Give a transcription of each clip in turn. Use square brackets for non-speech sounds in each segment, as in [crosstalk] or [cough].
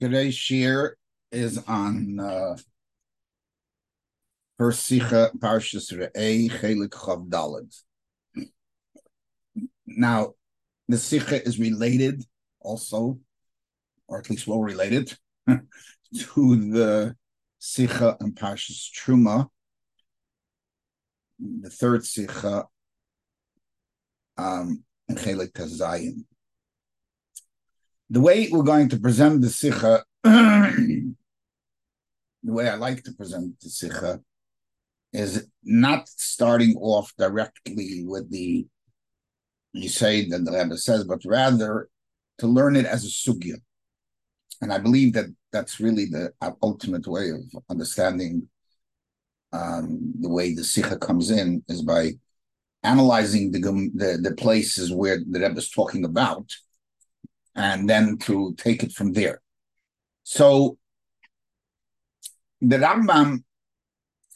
today's share is on uh, First Sicha Parshas Re'ei Chelek Chav Daled. Now, the Sicha is related also, or at least well related, [laughs] to the Sicha and Parshas Truma, the third Sicha um, in Chelek Tazayin the way we're going to present the Sikha, [clears throat] the way I like to present the Sikha, is not starting off directly with the you say that the Rebbe says, but rather to learn it as a sugya. And I believe that that's really the ultimate way of understanding um, the way the Sikha comes in is by analyzing the, the, the places where the Rebbe is talking about and then to take it from there. So the Rambam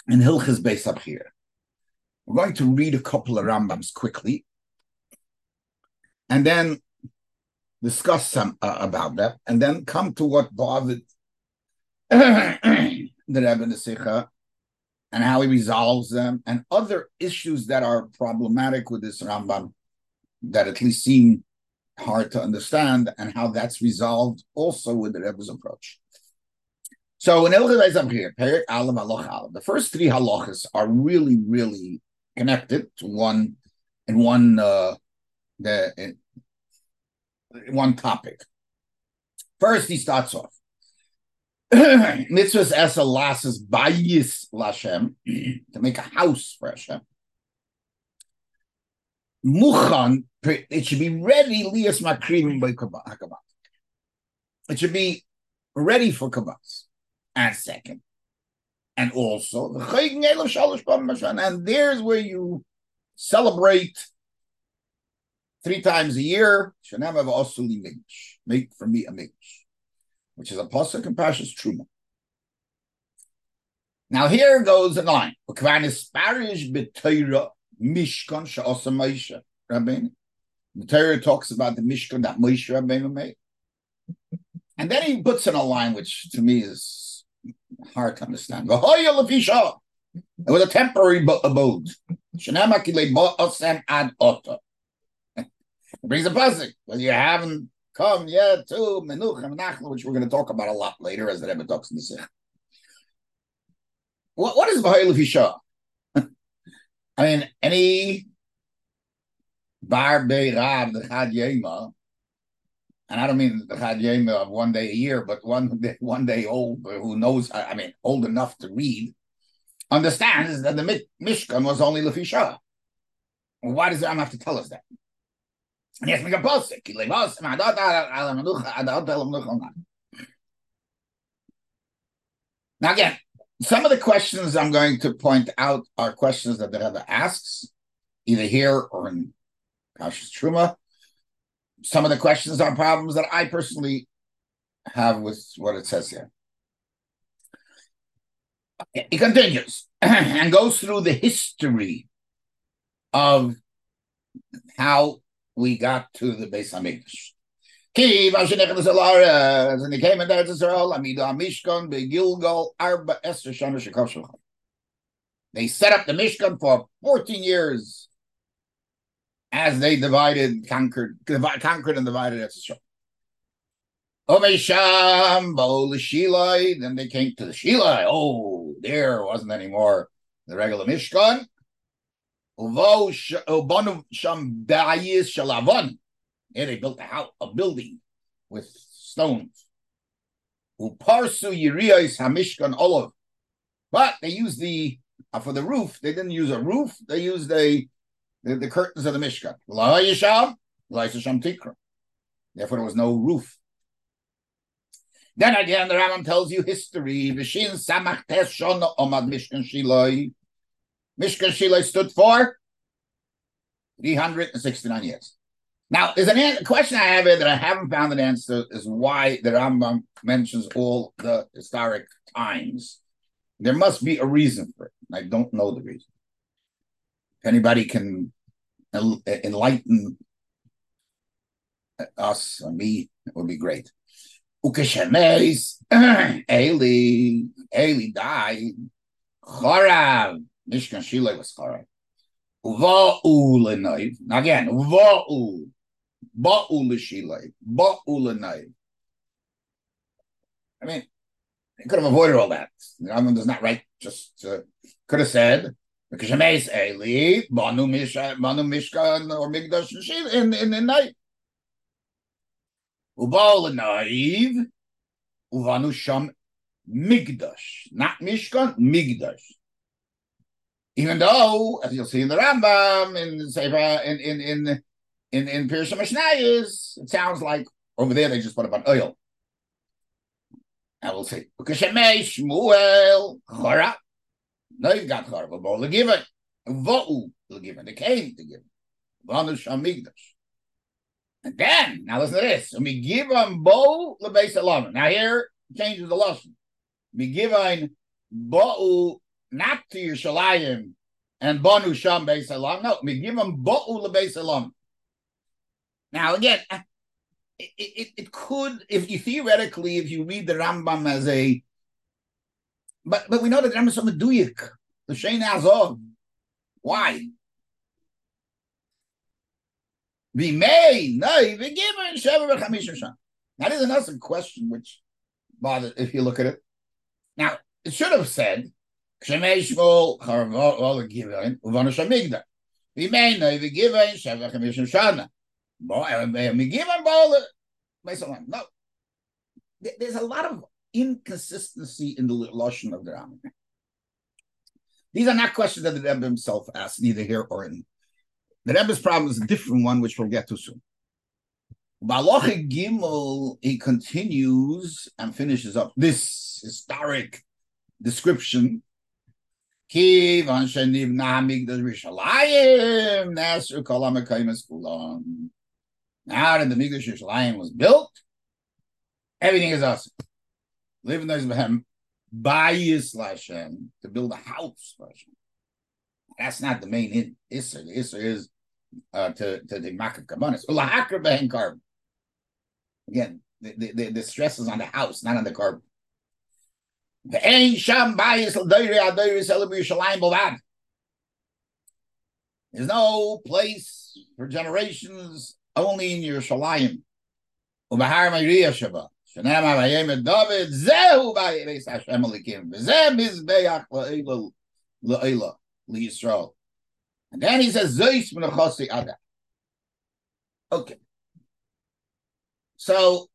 in Hilchas up here. We're going to read a couple of Rambams quickly, and then discuss some uh, about that, and then come to what bothered [coughs] the Rebbe Nesicha and how he resolves them, and other issues that are problematic with this Rambam that at least seem hard to understand and how that's resolved also with the Rebbe's approach. So in El here, Alam Alam, the first three halachas are really, really connected to one in one uh, the in, one topic. First, he starts off. [clears throat] Mitzvahs esa lasses bayis lashem [clears throat] to make a house for Hashem. Muchan it should be ready lias makrim by kabbat. It should be ready for kabbat. And second, and also the and there's where you celebrate three times a year. Make for me a mikdash, which is a pasuk and Pashas Truma. Now here goes the line. Mishkan she'asa Moshe Rabbeinu. The Torah talks about the Mishkan that Moshe Rabbeinu made. And then he puts in a line which to me is hard to understand. It was a temporary abode. Ad It brings a pasuk. Well, you haven't come yet to Menucha Menachla, which we're going to talk about a lot later as the Rebbe talks in the Sikh. What, what is V'hoy Lefisha? I mean, any bar rav the chad yema, and I don't mean the chad yema of one day a year, but one day, one day old who knows, I mean, old enough to read, understands that the Mishkan was only lefisha. Why does the Ram have to tell us that? And he to make a posik. Now again, some of the questions I'm going to point out are questions that the Rebbe asks, either here or in Parshas Truma. Some of the questions are problems that I personally have with what it says here. He continues [clears throat] and goes through the history of how we got to the Beis Hamikdash. And he came into Israel, Amidu Mishkan, Begilgal, Arba Esther Shana They set up the Mishkan for 14 years as they divided, conquered, conquered and divided Eretz Omesham, Shilai, then they came to the Shilai. Oh, there wasn't any more the regular Mishkan. Yeah, they built a house, a building with stones. Uparsu Yiriyas Hamishkan Olav. But they used the uh, for the roof. They didn't use a roof. They used a the, the curtains of the Mishkan. Therefore, there was no roof. Then again, the Rambam tells you history. Mishkan Shiloi. Mishkan Shiloi stood for 369 years. Now, there's an a question I have here that I haven't found an answer is why the Rambam mentions all the historic times. There must be a reason for it. I don't know the reason. If anybody can enlighten us or me, it would be great. Ukeshemes, [clears throat] Eli, Eli died. Chorav, Mishkan Shilei was Chorav. Va'u l'nayv. Again, va'u. Ba'u l'shilei. Ba'u l'nayv. I mean, he could have avoided all that. The Rambam does not write just, uh, could have said, Kishemes Eli, Banu Mishkan or Migdash in, in the night. Ubal Naiv, Uvanu Sham Migdash, not Mishkan, Migdash. Even though, as you'll see in the Rambam, in Sefer, in in in in in Pirush Mishnayos, it sounds like over there they just put a bunch oil. I will say, Shmuel Chora. No, you've got Chora, but Bo Legiven. Vo'u Legiven. They came to give. And then, now listen to this. Me give them Bo Lebeis Elam. Now here changes the lesson. Me give Bo'u not to Yerushalayim and Banu Sham Beis Elam. No, me give them Bo'u Lebeis Elam. Now again, it, it, it could, if you theoretically, if you read the Rambam as a, but but we know that the Rambam is some meduyik, the Shein Azov. Why? We may no, we give her Sheva. That is another question which bothers if you look at it. Now it should have said Shemei Shmuel Charvol Givin Uvanu Shamigda. We may know we give her Sheva Chamisha eh, eh, eh, Shana. No, there's a lot of inconsistency in the lashon of the Rambam. These are not questions that the Rebbe himself asked, neither here or in. The Rebbe's problem is a different one, which we'll get to soon. Balacha Gimel, he continues and finishes up this historic description. Kivan sheniv namig the Rishalayim, Nasr kolam. Now that the Mikdash Yerushalayim was built, everything is awesome. Living those behem bayis Hashem to build a house. That's not the main issue. The issue is uh, to to the makkah kabanis. Ulahakra behen carbon. Again, the, the, the stress is on the house, not on the carbon. There's no place for generations only in Yerushalayim. Ubahar Maria Sheba. Shanama Vayemed David, Zehu Vayemes Hashem Elikim, Zeh Mizbeach La'ila, La'ila, Yisrael. And then he says, Zeus Menachasi Ada. Okay. So,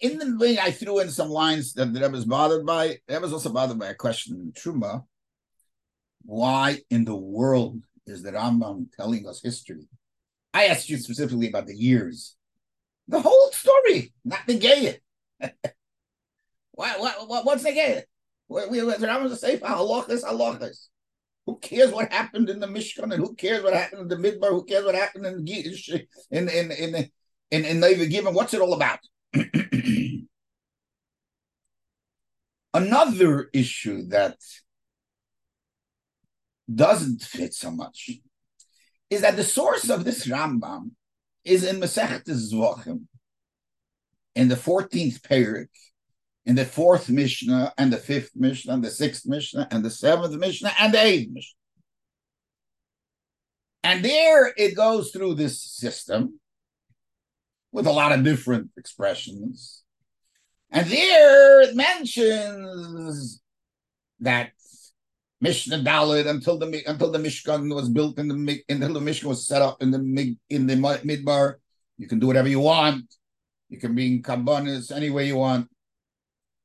in the beginning, I threw in some lines that the Rebbe is bothered by. The Rebbe is also bothered by a question in Truma. Why in the world is the Rambam telling us history? I asked you specifically about the years. The whole story, not the gay. what, what, what, what's the gay? We, I'm going to say halachas, halachas. Who cares what happened in the Mishkan and who cares what happened in the Midbar? Who cares what happened in in in in in in, in Givon? What's it all about? [clears throat] Another issue that doesn't fit so much is that the source of this Rambam is in Masechet Zvachim, in the 14th Perik, in the fourth Mishnah, and the fifth Mishnah, and the sixth Mishnah, and the seventh Mishnah, and the eighth Mishnah. And there it goes through this system with a lot of different expressions. And there it mentions that Mishnah Dalit until the until the Mishkan was built in the until the Mishkan was set up in the in the midbar. You can do whatever you want. You can bring kabbanis any way you want.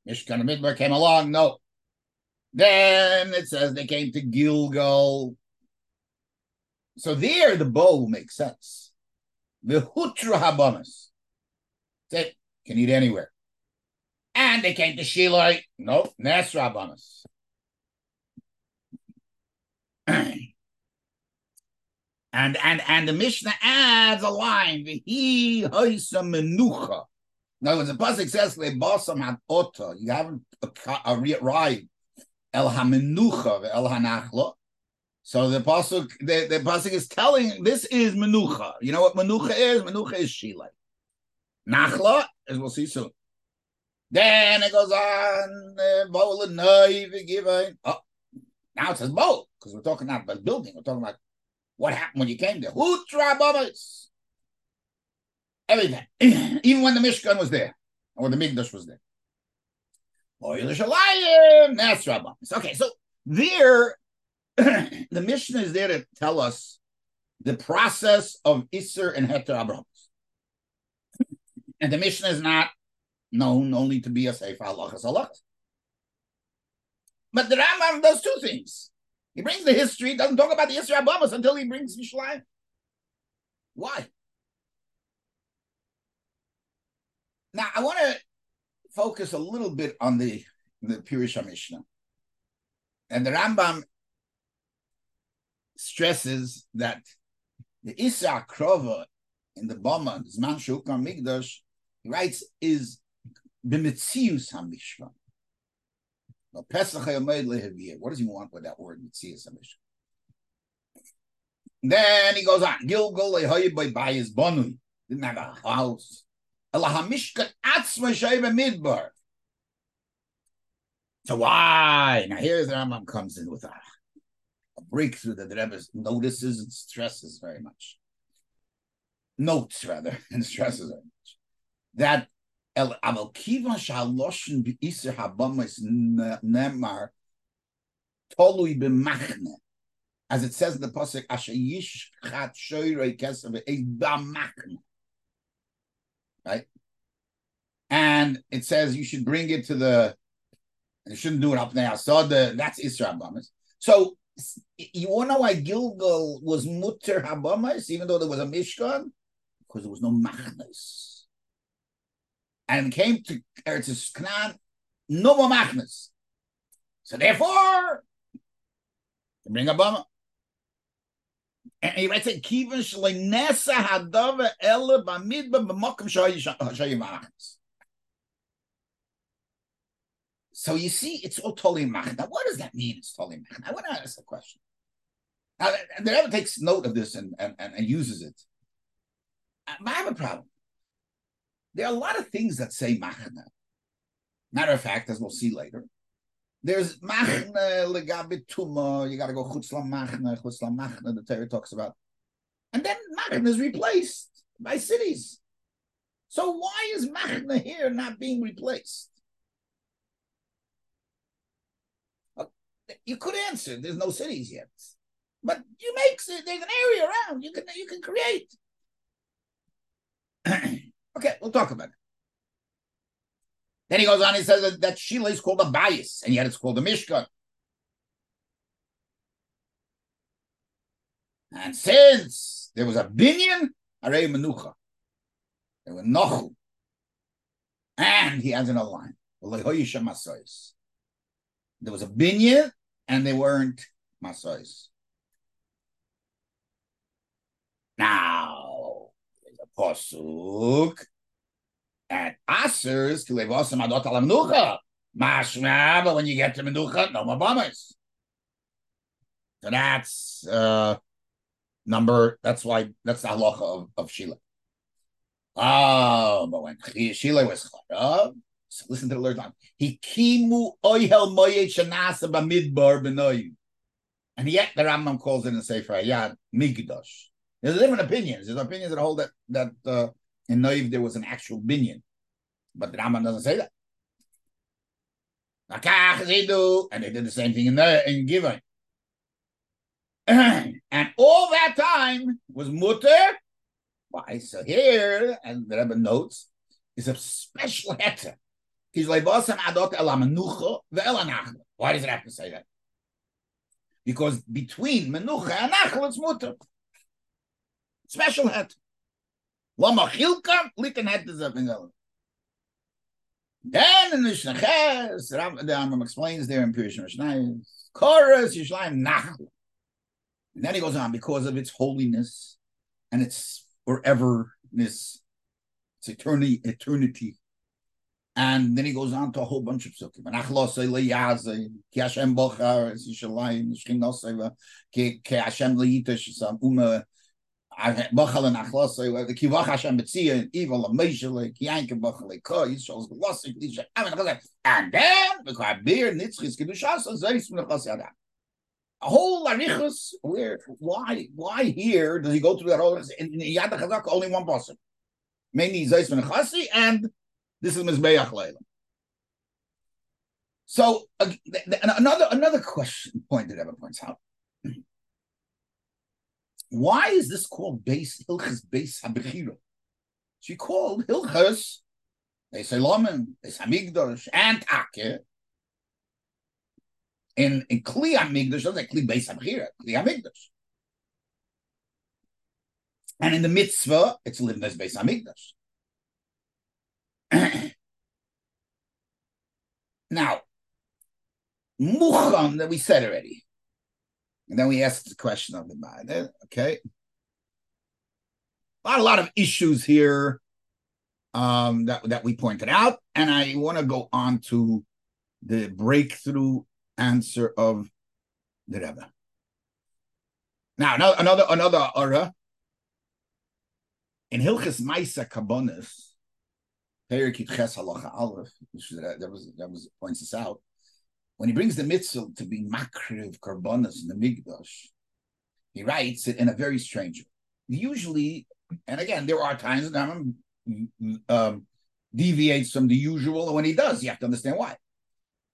Mishkan and midbar came along. No. Then it says they came to Gilgal. So there the bow makes sense. The hutra habanis. Say can eat anywhere. And they came to Shiloh. Nope, Nasra habanis. [clears throat] and and and the Mishnah adds a line, "He hoisa menucha." In other words, the pasuk says, "Lebasam had ota." You haven't arrived el hamenucha el hanachla. So the pasuk, the, the pasuk is telling this is menucha. You know what menucha is? Menucha is shilay. Nachla, as we'll see soon, Then it goes on, now it says bowl, because we're talking not about building, we're talking about what happened when you came there. Hutra bombers. Everything. [clears throat] Even when the Mishkan was there, or the Migdash was there. Okay, so there, [clears throat] the mission is there to tell us the process of Isser and Heter Abrahams. And the mission is not known only to be a Sefer Halachas Halachas. But the Rambam does two things. He brings the history, doesn't talk about the Isser Abrahams until he brings Mishlayim. Why? Now, I want to focus a little bit on the, the Pirush Mishnah. And the Rambam stresses that the Isa Krova in the Bama, Zman Shukam Migdash, he writes, is Bimitzius HaMishva. What does he want with that word, HaMishva? Then he goes on, Gilgol by his Bonui. Didn't have a house. So why? Now here's the Rambam comes in with a, a breakthrough that the Rebbe notices and stresses very much. Notes rather and stresses very much that Habamis. As it says in the pasuk, Asher Yish Chat Shoyrei Kesav B'Machne right? And it says you should bring it to the. You shouldn't do it up there. So the that's Israel Habamas. So you want to know why Gilgal was mutter Habamas, even though there was a Mishkan, because there was no Machnas. And came to Eretz Canaan, no more Machnas. So therefore, bring a bummer. And he writes it, Kivan Shlenesa Hadava Ela Bamidba B'Mokum Shoyimachas. Uh, so you see, it's all totally mach. Now, what does that mean? It's totally mach. I want to ask a question. Now, the Rebbe takes note of this and, and, and, uses it. I have a problem. There are a lot of things that say machna. Matter of fact, as we'll see later, there's machne legabit tuma. You got to go chutzla machne, chutzla machne. The Torah talks about, and then machne is replaced by cities. So why is machne here not being replaced? You could answer. There's no cities yet, but you make there's an area around. You can you can create. [clears throat] okay, we'll talk about it. Then he goes on, he says that, that Sheila is called a bias, and yet it's called a Mishkan. And since there was a binyan, Arei Menucha, there were Nochu, and he has another line, there was a binyan, and they weren't Masais. Now, Pasuk at Asers, Kilevosim Adot Ala Menucha. Mashma, but when you get to Menucha, no more bombers. So that's uh number, that's why, that's the halacha of, of Sheila. Oh, but when Sheila was charav, so listen to the Lord He kimu oihel moyet shanasa b'midbar b'noyu. And yet the Rambam calls it in Sefer Hayad Migdash. There's different opinions. There's opinions that hold that that uh, in Noiv there was an actual binion, But the Rambam doesn't say that. And they did the same thing in the in Givon. [clears throat] and all that time was mutter. Why? So here, and the Rebbe notes, is a special heter. He's like adot Why does it have to say that? Because between menucha and nachal, it's mutter. Special heter. Lama chilka, liken heter something else. Then in Mishnah Ches, the Rambam explains there in Pirush Mishnah, Chorus Yishlayim Nachal. And then he goes on because of its holiness and its foreverness, its eternity, eternity. And then he goes on to a whole bunch of psukim. And Nachlosei leyaze, ki Hashem bochar, es Yishalayim, Shkin nosei, ki Hashem leyitesh, uma Bachal and Achlosai, the Kivach Hashem Betzia, and evil Ko, Lisha, and then, because Beer, Nitzchis, Kedushas. A whole arichus, where, why, why here does he go through that whole, in Yad HaChazak, only one person. Mainly Zeis Menachasi, and this is Mizbeach Leila. So uh, another another question point that ever points out. Why is this called base Hilchas base Habechira? She called Hilchas Beis Elomen, Beis Hamikdash, and Ake. In in Kli Hamikdash, doesn't Kli Beis Habechira, Kli Hamikdash. And in the mitzvah, it's lived as Beis Hamikdash. [clears throat] now, Mucham that we said already. And then we asked the question of the mind. Okay. A lot, a lot of issues here um, that, that we pointed out. And I want to go on to the breakthrough answer of the Rebbe. Now, another another another aura in Hilchas Maisa Kabonis, Perikit Ches Halacha Aleph, which that was that was points this out when he brings the mitzvah to be makriv karbonas in the migdash, he writes it in a very strange way. Usually, and again, there are times that Rambam um, deviates from the usual, and when he does, you have to understand why.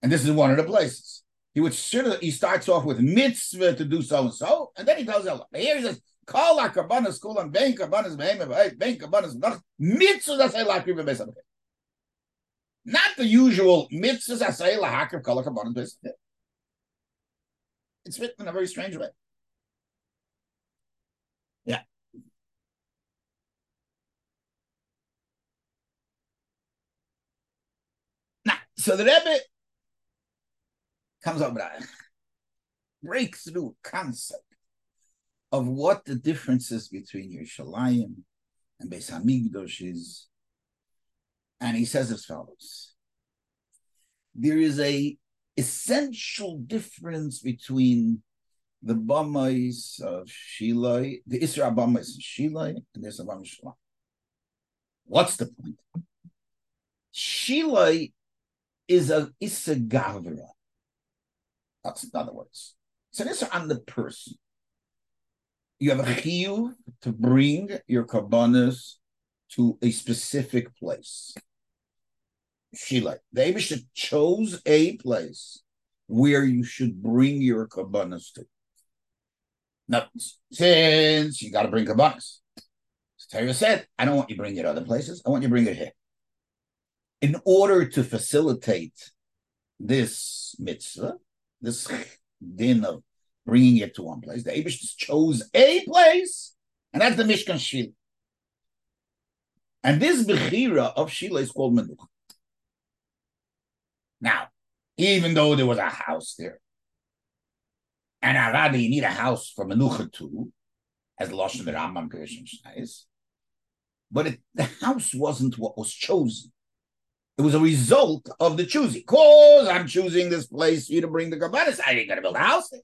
And this is one of the places. He would of, he starts off with mitzvah to do so and so, and then he tells Allah. Here he says, Call our karbanas school and bank karbanas bank karbanas mitzvah that's a lakriv not the usual mitzvahs asay lahakir kol kabbanim b'sifit. It's written in a very strange way. Yeah. Now, so the Rebbe comes up with a breakthrough concept of what the differences between Yerushalayim and Beis Hamikdash is and he says as follows there is a essential difference between the Bamais of Shilai, the Isra Bamais of Shilai, and there's a Bamais Shilai. What's the point? Shilai is a Issa Gavra. That's in other words. So Issa on the person. You have a chiyuv to bring your karbanas to a specific place. Shila. The Abisha chose a place where you should bring your kabbanas to. Now, since you got to bring kabbanas, Torah said, I don't want you to bring it other places. I want you to bring it here. In order to facilitate this mitzvah, this din of bringing it to one place, the Abish chose a place, and that's the Mishkan Shila. And this Bechira of Shila is called Menucha. Now, even though there was a house there, and rather you need a house for Menucha too, as Lashon the Rambam says, but it, the house wasn't what was chosen. It was a result of the choosing. Cause I'm choosing this place for you to bring the Kabbalah. I ain't gonna build a house there.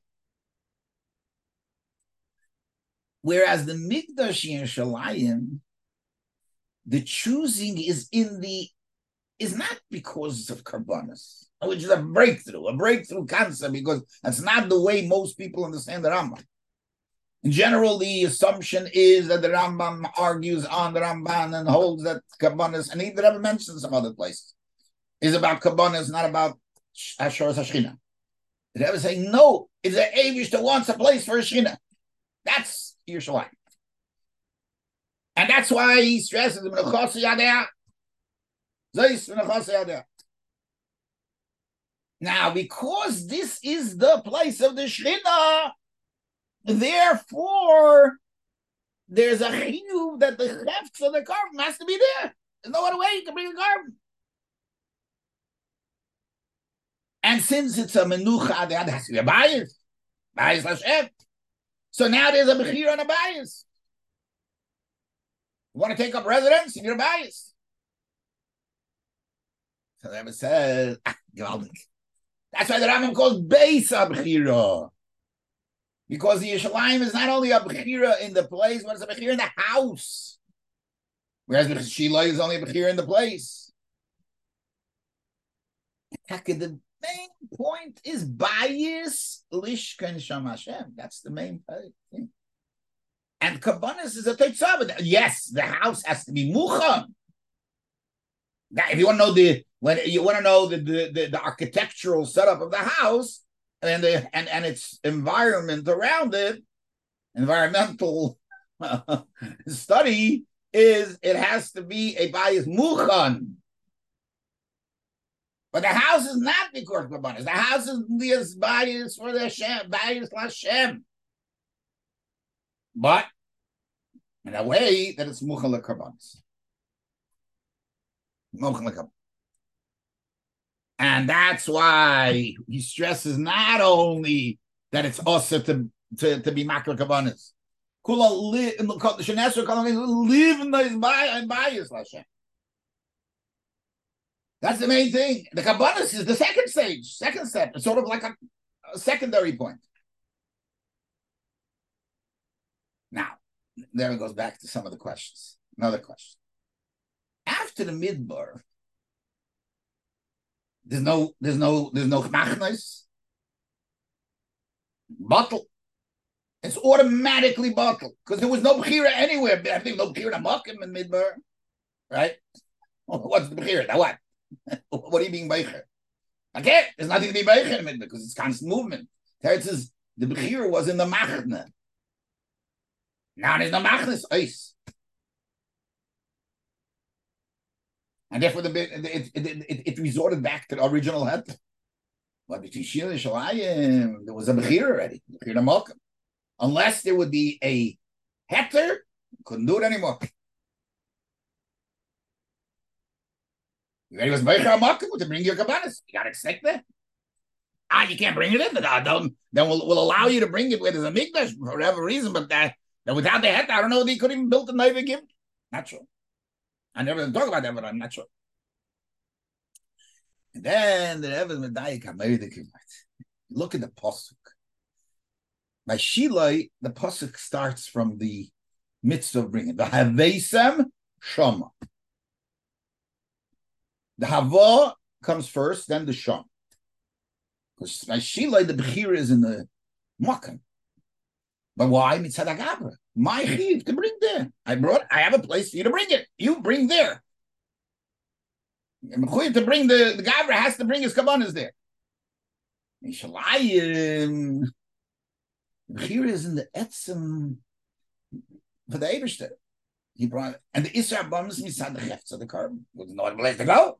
Whereas the Mikdash in Shalayim, the choosing is in the is not because of karbanas, which is a breakthrough, a breakthrough concept, because that's not the way most people understand the Rambam. In general, the assumption is that the Rambam argues on the Ramban and holds that karbanas, and he never mentions some other places, is about karbanas, not about Ashur Hashchina. The Rebbe saying, no, it's an Avish that wants a place for a Shina. That's Yerushalayim. And that's why he stresses the now, because this is the place of the Shechina, therefore, there's a chiyuv that the heft of the carbon has to be there. There's no other way you can bring the carbon. And since it's a menucha, there has to be a bias. Bias Hashem. So now there's a bechir and a bias. You want to take up residence, you're a bias. So the Rebbe says, ah, That's why the Rambam calls Beis Abchira. Because the Yerushalayim is not only a Bechira in the place, but it's a Bechira in the house. Whereas the Shiloh is only a Bechira in the place. The main point is bias lishkan sham Hashem. That's the main thing. And Kabbanis is a tetzah. Yes, the house has to be mucham. If you want to know the when you want to know the, the, the, the architectural setup of the house and the and, and its environment around it, environmental uh, [laughs] study is it has to be a bias muchan. But the house is not because Kabbanis. The house is bias for the Hashem, bias Hashem. But in a way that it's muchal Kabbanis. And that's why he stresses not only that it's also to, to, to be makar kavanas. Kula live in bias. That's the main thing. The kabbanis is the second stage, second step. It's sort of like a, a secondary point. Now, there it goes back to some of the questions. Another question after the midbar, there's no, there's no, there's no machnes. Bottle. It's automatically bottle because there was no bechira anywhere. I think no bechira makim in midbar, right? [laughs] What's the bechira? Now what? [laughs] what are you being beicher? Okay, there's nothing to be beicher in midbar because it's constant movement. Teretz says the bechira was in the machne. Now there's no machnes ice. And therefore the it, it, it, it resorted back to the original head. But between Shil and Shalayim, there was a Bechir already, Bechir Malkum. Unless there would be a heter, couldn't do it anymore. You ready with Bechir to bring your Kabbanis? You got to stick there. Ah, you can't bring it in. Then, then we'll, we'll allow you to bring it where there's a mikdash for whatever reason, but that, that without the heter, I don't know if they could even build the Naiva again. Not sure. I never talk about that, but I'm not sure. And then the Rebbe Medayik Hamerdik Look at the Pasuk. By Shilai, the Pasuk starts from the midst of bringing. The Havesem Shama. The Hava comes first, then the Sham. Because by Shilai, the Bechira is in the Makam. But why mitzvah gabra? My chiv to bring there. I brought. I have a place for you to bring it. You bring there. Mechuyev to bring the the gabra has to bring his kabbanas there. Mishalayim. Here is in the etzem for the Eberstedt. He brought and the Isra bums misad the hefts of the carbon. Was no place to go.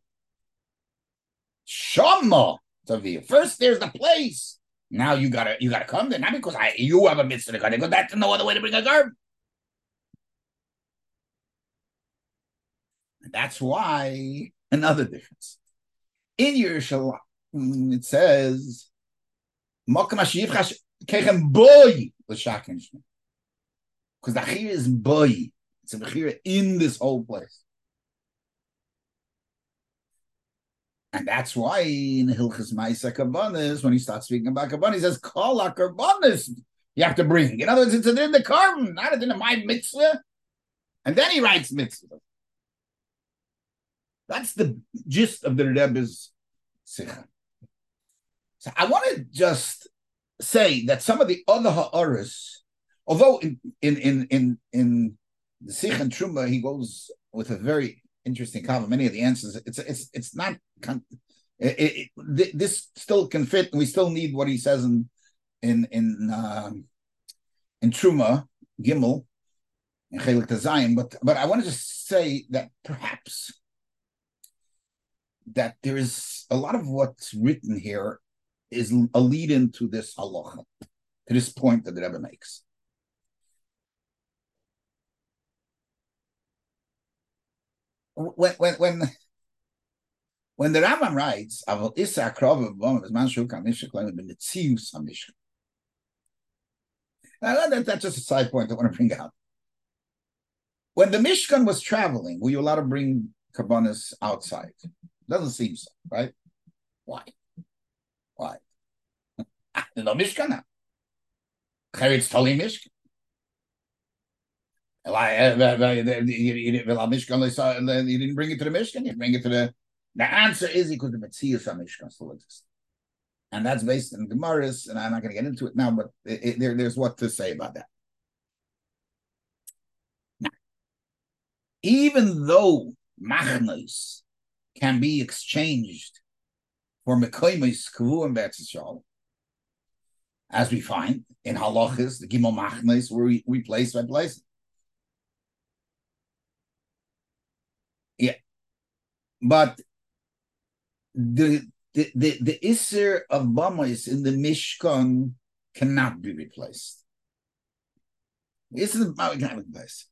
Shama. First, there's the place. Now you gotta you gotta come there, not because I you have a mitzvah to come because that's no other way to bring a garb. That's why another difference. In Yerushalayim, mm, it says, Because the Achir is boy. It's a Achir in this whole place. And that's why in Hilchas Maisa Kabbanis, when he starts speaking about Kabbanis, he says, Kol Kabbanis you have to bring. In other words, it's in the carbon, not in the my mitzvah. And then he writes mitzvah. That's the gist of the Rebbe's Sikha. So I want to just say that some of the other Ha'aris, although in in in in, in the Sikh and Truma, he goes with a very interesting comment. Many of the answers, it's it's it's not. It, it, this still can fit, we still need what he says in in in uh, in Truma Gimel and Chelek Zion. But but I want to just say that perhaps that there is a lot of what's written here is a lead into this halacha, to this point that the Rebbe makes. When when when when the Rambam writes, "Aval isa akrov b'mom is man shuk hamishuk leim b'netzius hamishuk." That, that's just a side point I want to bring out. When the Mishkan was traveling, were you allowed to bring karbanis outside? Doesn't seem so, right? Why? Why? [laughs] no Mishkan now. It's totally Mishkan. You didn't bring it to the Mishkan, you bring it to the. The answer is because the Metzias on Mishkan still exists. And that's based in Gemaras, and I'm not going to get into it now, but it, it, there, there's what to say about that. Now, even though machnos can be exchanged for mekoimis and betzishal, as we find in halachas, the gimel machnos were replaced by place. Yeah, but the the the, the iser of bamais in the mishkan cannot be replaced. This is cannot be replaced.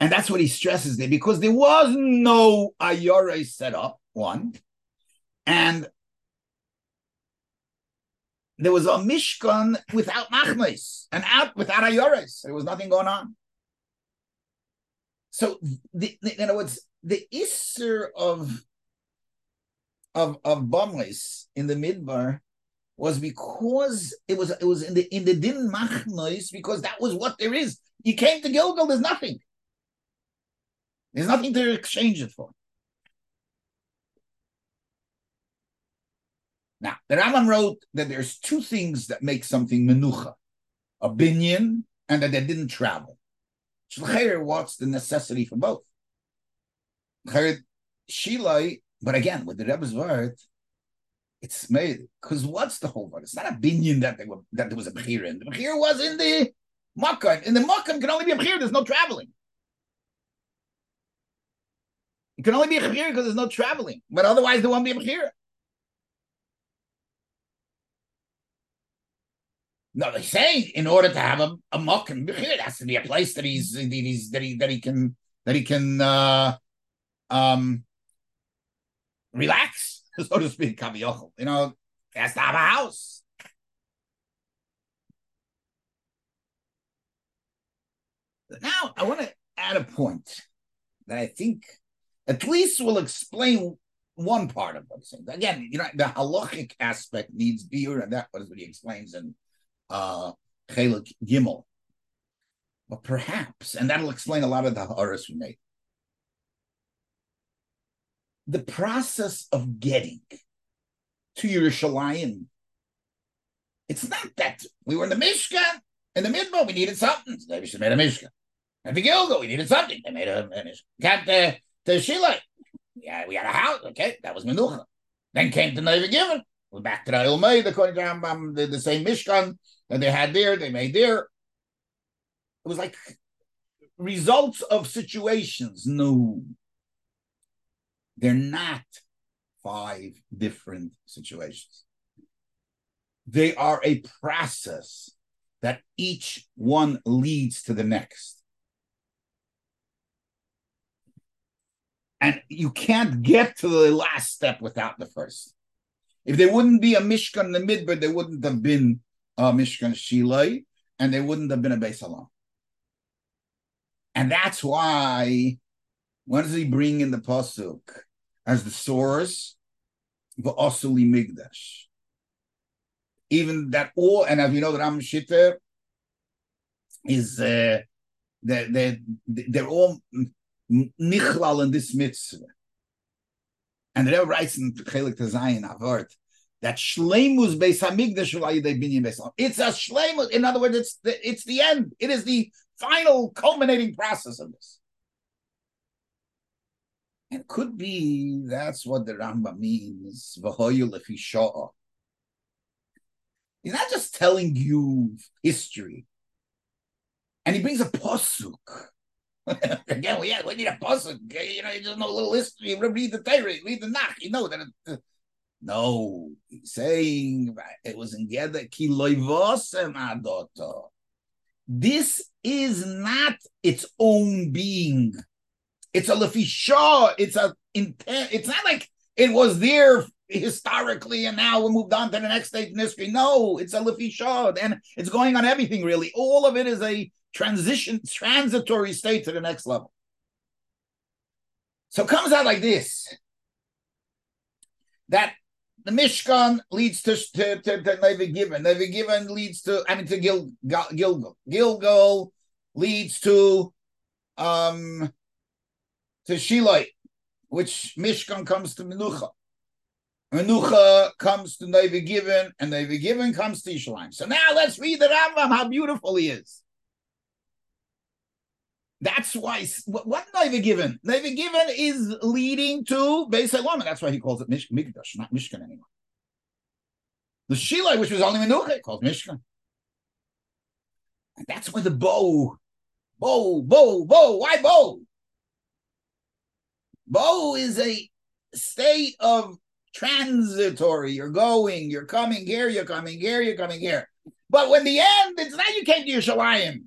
And that's what he stresses there because there was no ayore set up, one. And there was a mishkan without machmes and out without ayores. There was nothing going on. So, the, the, in other words, the isser of of of bamles in the midbar was because it was it was in the in the din machnois because that was what there is. You came to Gilgal, there's nothing. There's nothing to exchange it for. Now, the Rambam wrote that there's two things that make something menucha, a binyan, and that they didn't travel. What's the necessity for both? Shilai, but again, with the Rebbe's word, it's made because what's the whole word? It's not a binyan that they were that there was a bechir in. The bechir was in the makkah. In the makkah can only be a bechir. There's no traveling. It can only be a bechir because there's no traveling. But otherwise, there won't be a bechir. No, they say in order to have a, a bechir, it has to be a place that he's, that he's that he that he can that he can uh, um relax, [laughs] so to speak, kaviyachol. You know, he has to have a house. Now, I want to add a point that I think at least will explain one part of what he's saying. Again, you know, the halachic aspect needs beer, and that was what he explains in uh Chelek Gimel. But perhaps, and that'll explain a lot of the horrors we made the process of getting to Yerushalayim, it's not that we were in the Mishkan, in the Midbar, we needed something. So we should made a Mishkan. And Gilgal, we needed something. They made a, a Mishkan. Got the, Shilai. Yeah, we had a house. Okay, that was Menucha. Then came the Neva Givon. We're back to the Ilmei, according to Rambam, the, the same Mishkan that they had there, they made there. It was like results of situations. No, they're not five different situations. They are a process that each one leads to the next. And you can't get to the last step without the first. If there wouldn't be a Mishkan in the Midbar, there wouldn't have been a Mishkan Shilai, and there wouldn't have been a Beis Halam. And that's why what does he bring in the pasuk as the source? V'asuli migdash. Even that all, and as we know, the Ram Shitter is uh, they're, they're, they're all nichlal in this mitzvah. And the Rebbe writes in Chelek Tazayin Avart that shleimus beis hamigdash It's a shleimus. In other words, it's the, it's the end. It is the final culminating process of this. And could be that's what the Rambam means. He's not just telling you history. And he brings a posuk. [laughs] Again, we, we need a posuk. You know, you just know a little history. Read the Torah, read the Nach. You know that. It, no, saying it was in Geda ki This is not its own being. It's a lefisha. It's a intent. It's not like it was there historically and now we moved on to the next stage in history. No, it's a lefisha, and it's going on everything really. All of it is a transition, transitory state to the next level. So it comes out like this: that the Mishkan leads to to to, to Nevi Givon. Nevi Givon leads to I mean to Gil, Gilgal. Gilgal leads to um to Shilai, which Mishkan comes to Menucha. Menucha comes to Nevi Givon, and Nevi Givon comes to Yishalayim. So now let's read the Rambam, how beautiful he is. That's why what, Nevi Givon? Nevi Givon is leading to Beis that's why he calls it Mish, Mikdash, not Mishkan anymore. The Shiloh, which was only Menucha, calls Mishkan. And that's why the bow, bow, bow, bow. Why bow? Bow is a state of transitory. You're going, you're coming here, you're coming here, you're coming here. But when the end, it's not you came to Yerushalayim.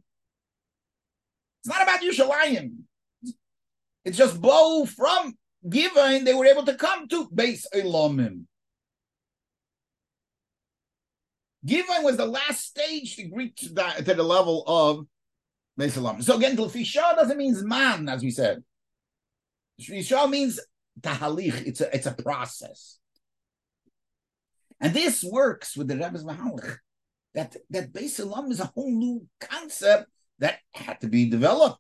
It's not about Yerushalayim. It's just bow from Givon, they were able to come to Beis Olamim. Givon was the last stage to reach to the, to the level of Beis Olamim. So again, Lefisha doesn't mean man, as we said. Lefisha means tahalich. It's a it's a process, and this works with the Rebbe's Mahalach. That that Beis Elam is a whole new concept that had to be developed.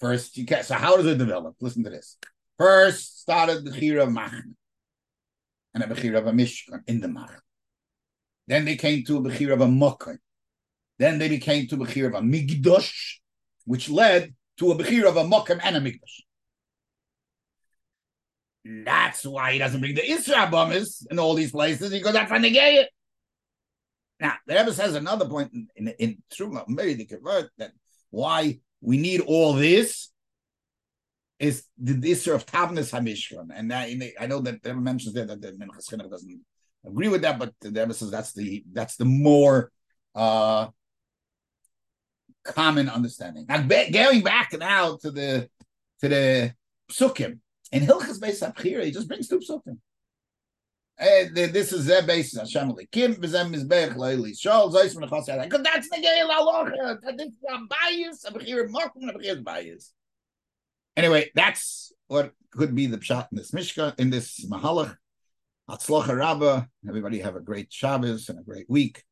First, you can so how does it develop? Listen to this. First started the Chira of Machn and a Bechira of a Mishkan in the Machn. Then they came to a Bechira of a Mokkah. Then they became to a Bechira of a Migdosh, which led to a Bechira of a Mokkah and a Migdosh. That's why he doesn't bring the Isra Bummers in all these places. He goes out from the gay. Now, the Rebbe says another point in, in, in Truma, maybe the convert that why we need all this is the Isra of Tavnis Hamishkan. And that, I know that Rebbe mentions there that the Chinuch doesn't agree with that, but the Rebbe says that's the that's the more uh, common understanding. Now, going back now to the to the psukim, in Hilchas Beis Abchira, he just brings two psukim. This is their basis. Hashem Kim b'zem mizbech leili. Zeis from the chassid. Because that's the gay laloch. That's a bias. Abchira mokum abchira bias. Anyway, that's what could be the pshat in this mishka in this mahalach. Hatzlocha Rabba. Everybody have a great Shabbos and a great week.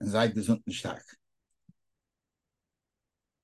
And Zayt gesund stark.